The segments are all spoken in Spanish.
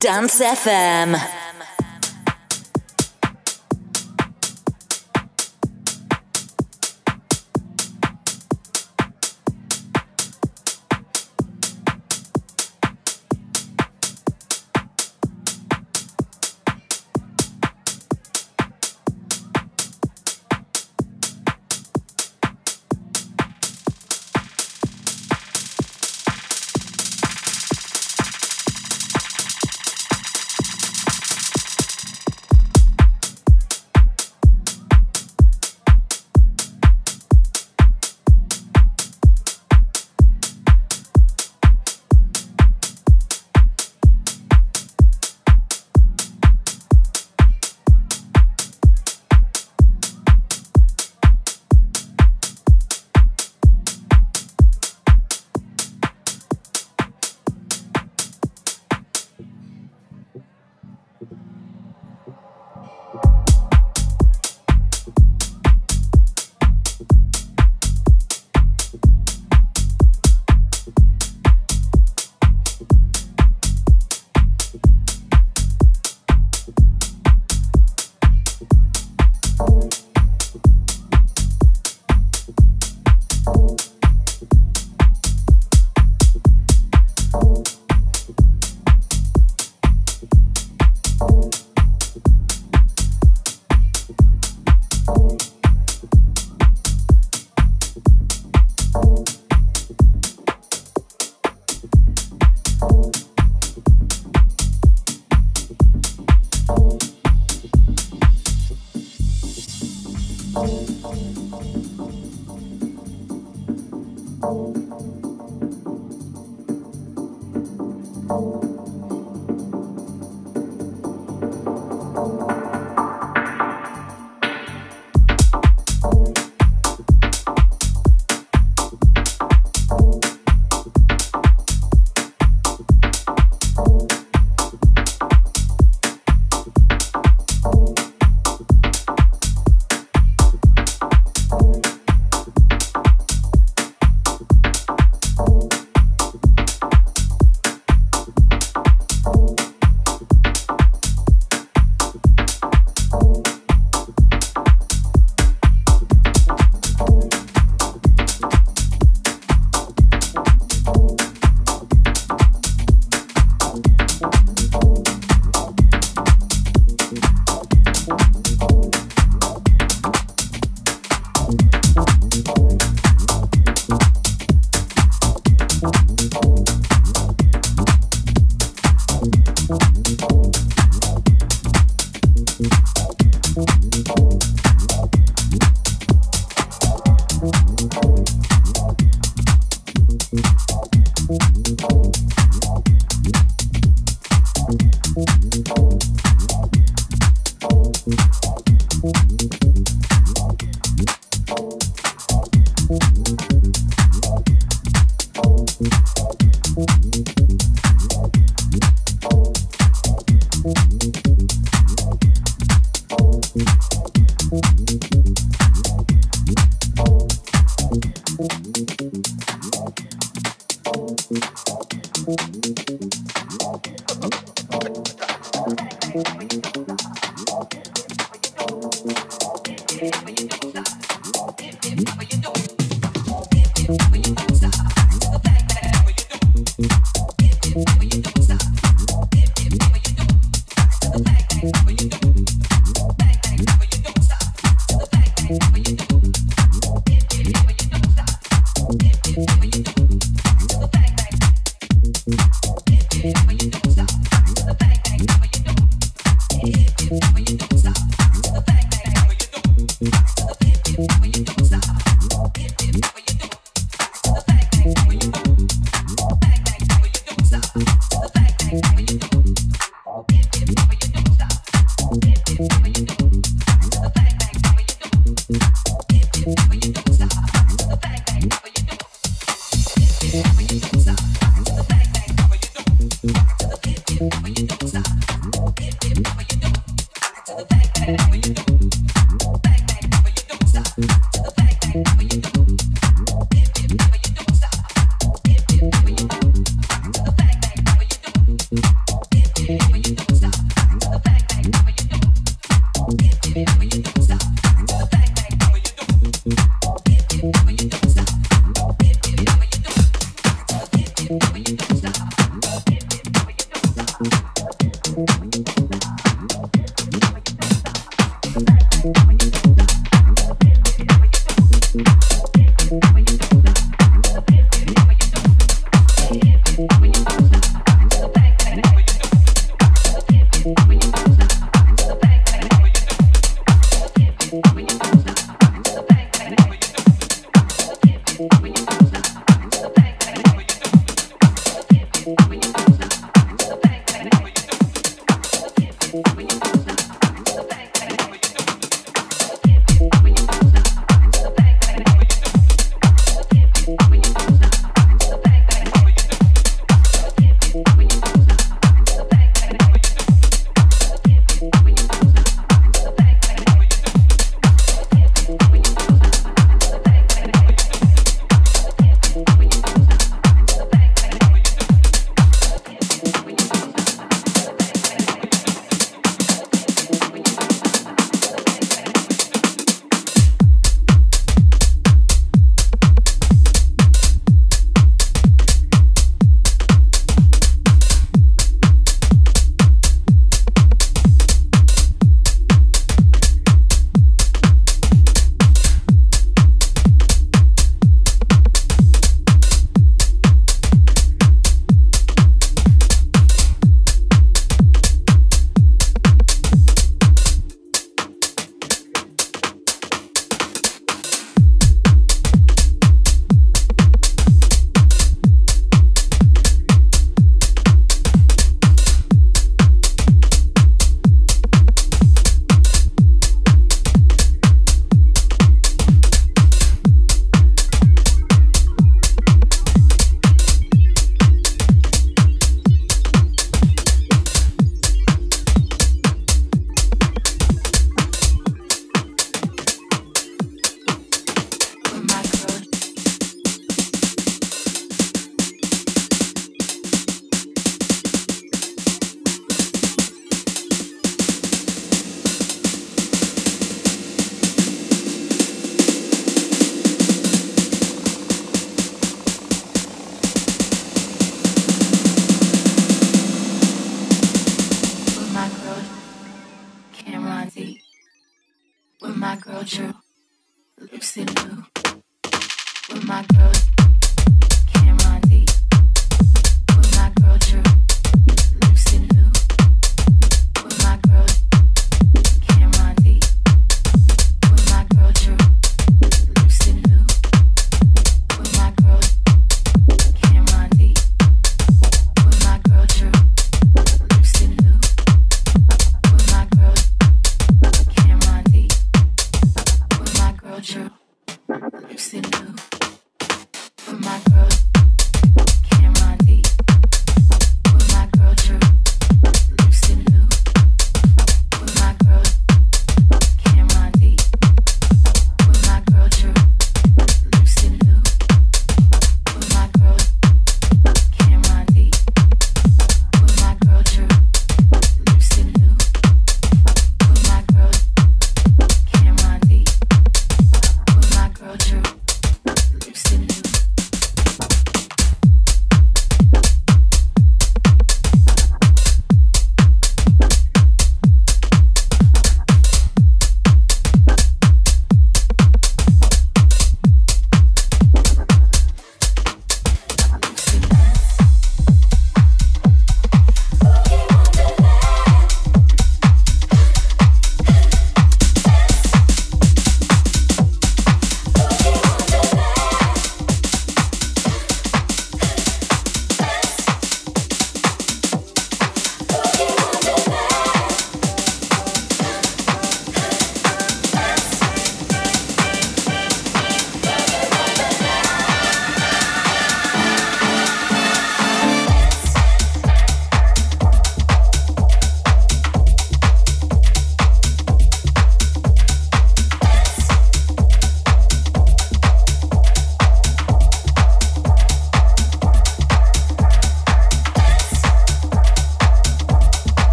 Dance FM.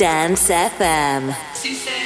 Dance FM.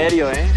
criterio, ¿eh?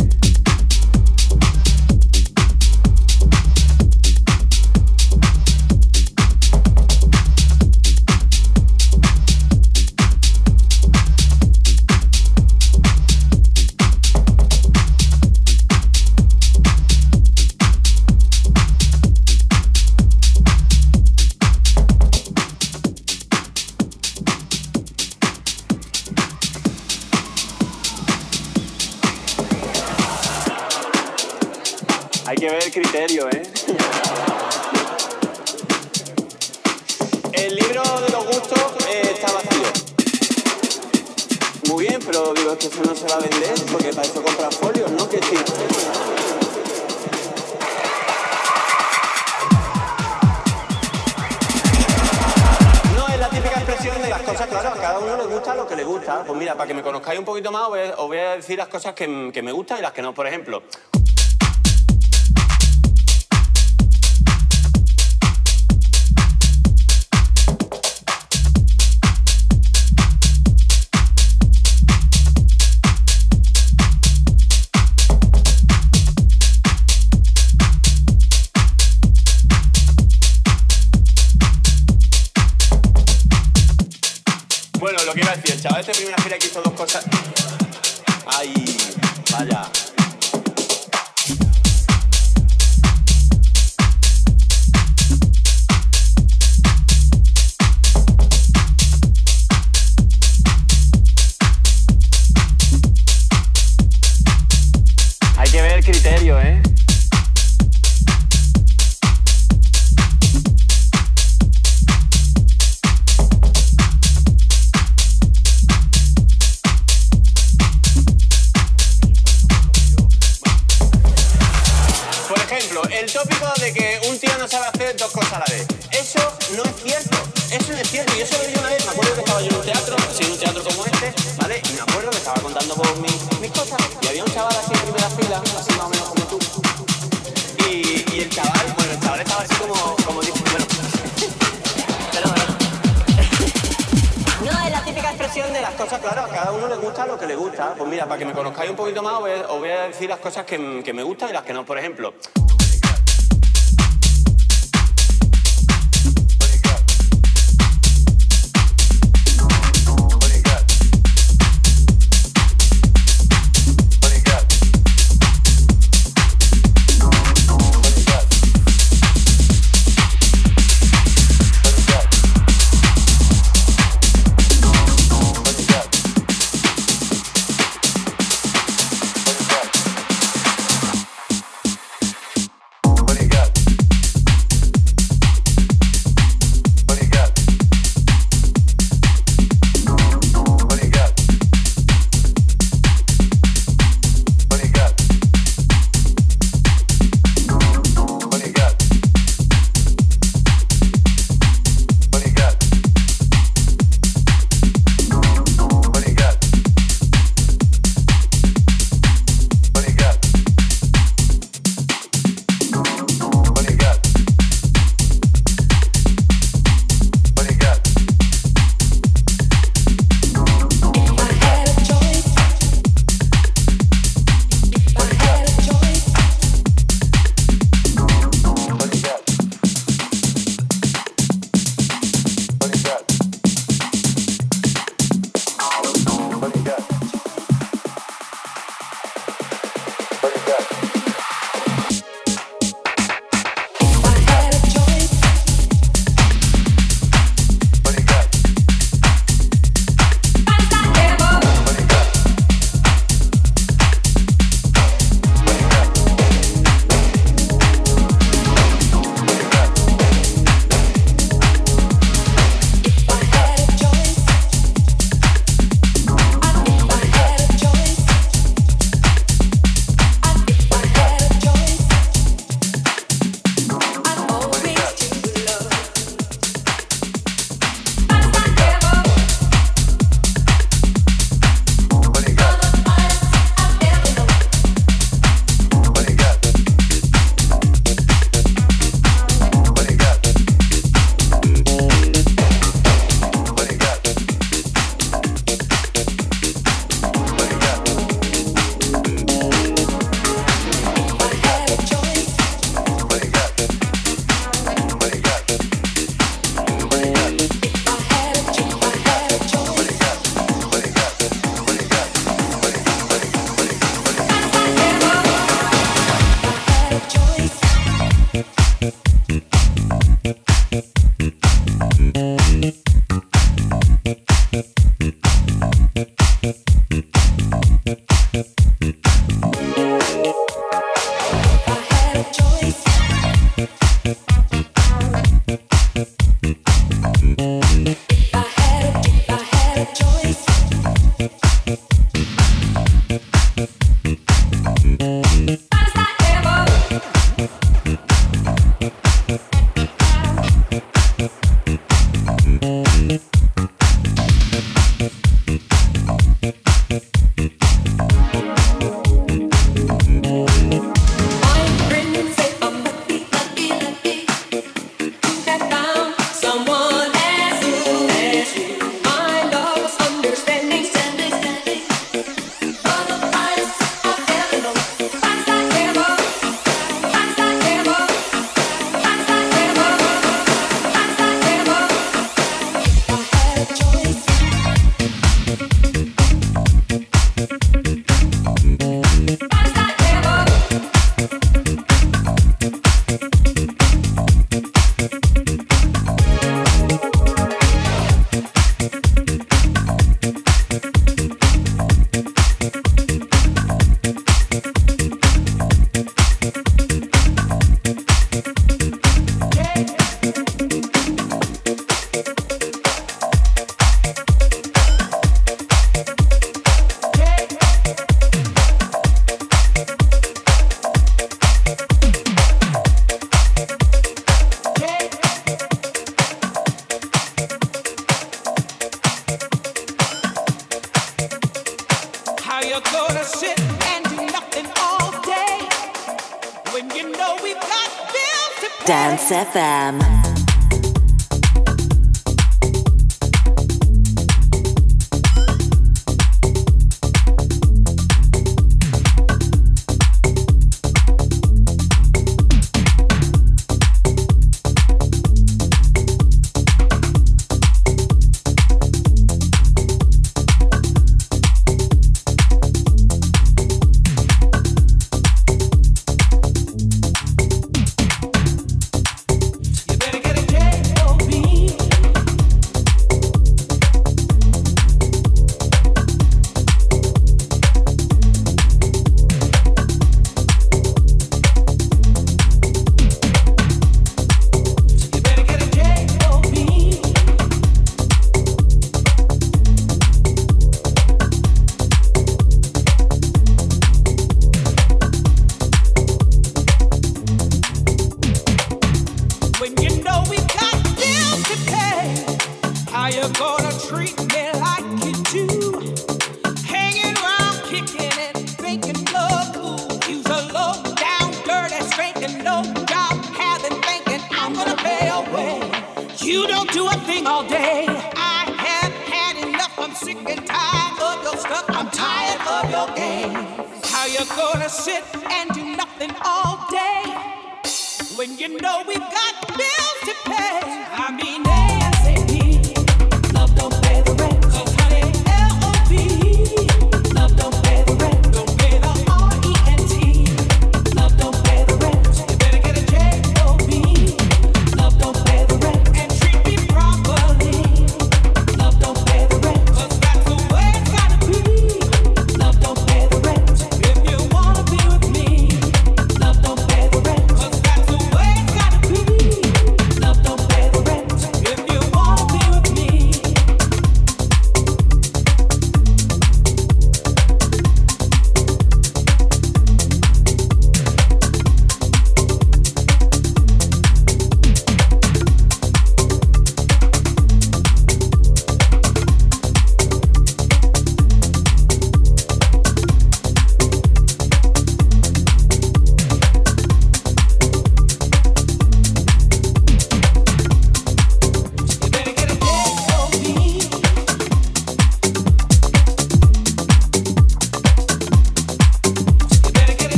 a cada uno le gusta lo que le gusta. Pues mira, para que me conozcáis un poquito más, os voy a, os voy a decir las cosas que, que me gustan y las que no. Por ejemplo, Esta primera gira que hizo dos cosas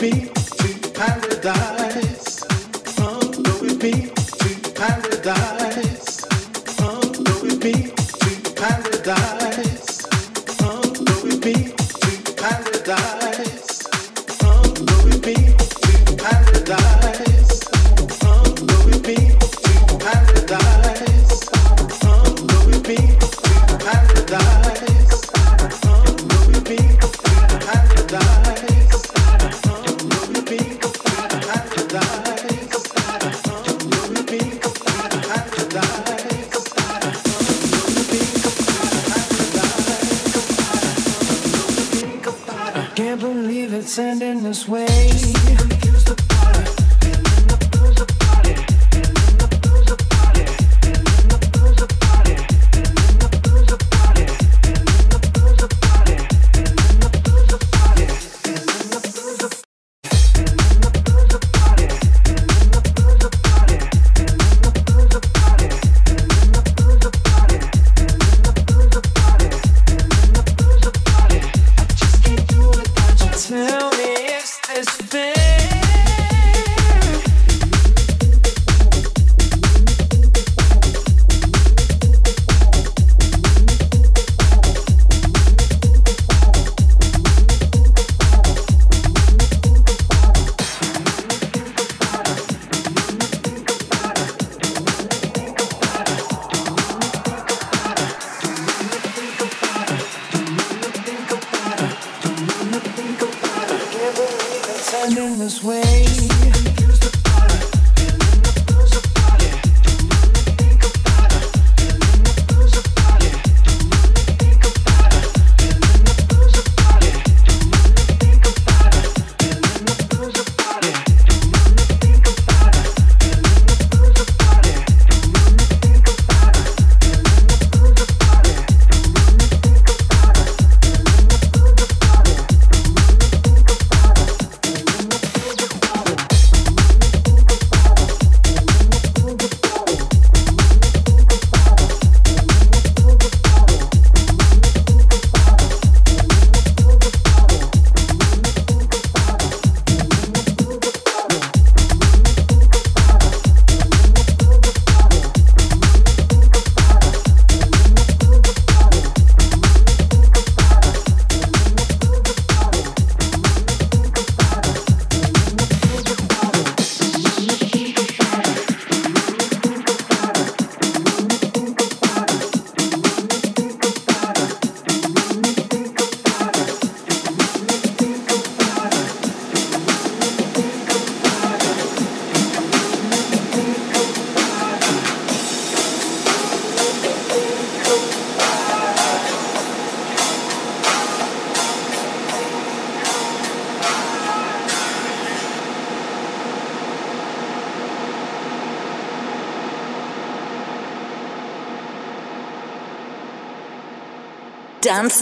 be In this way.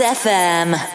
FM.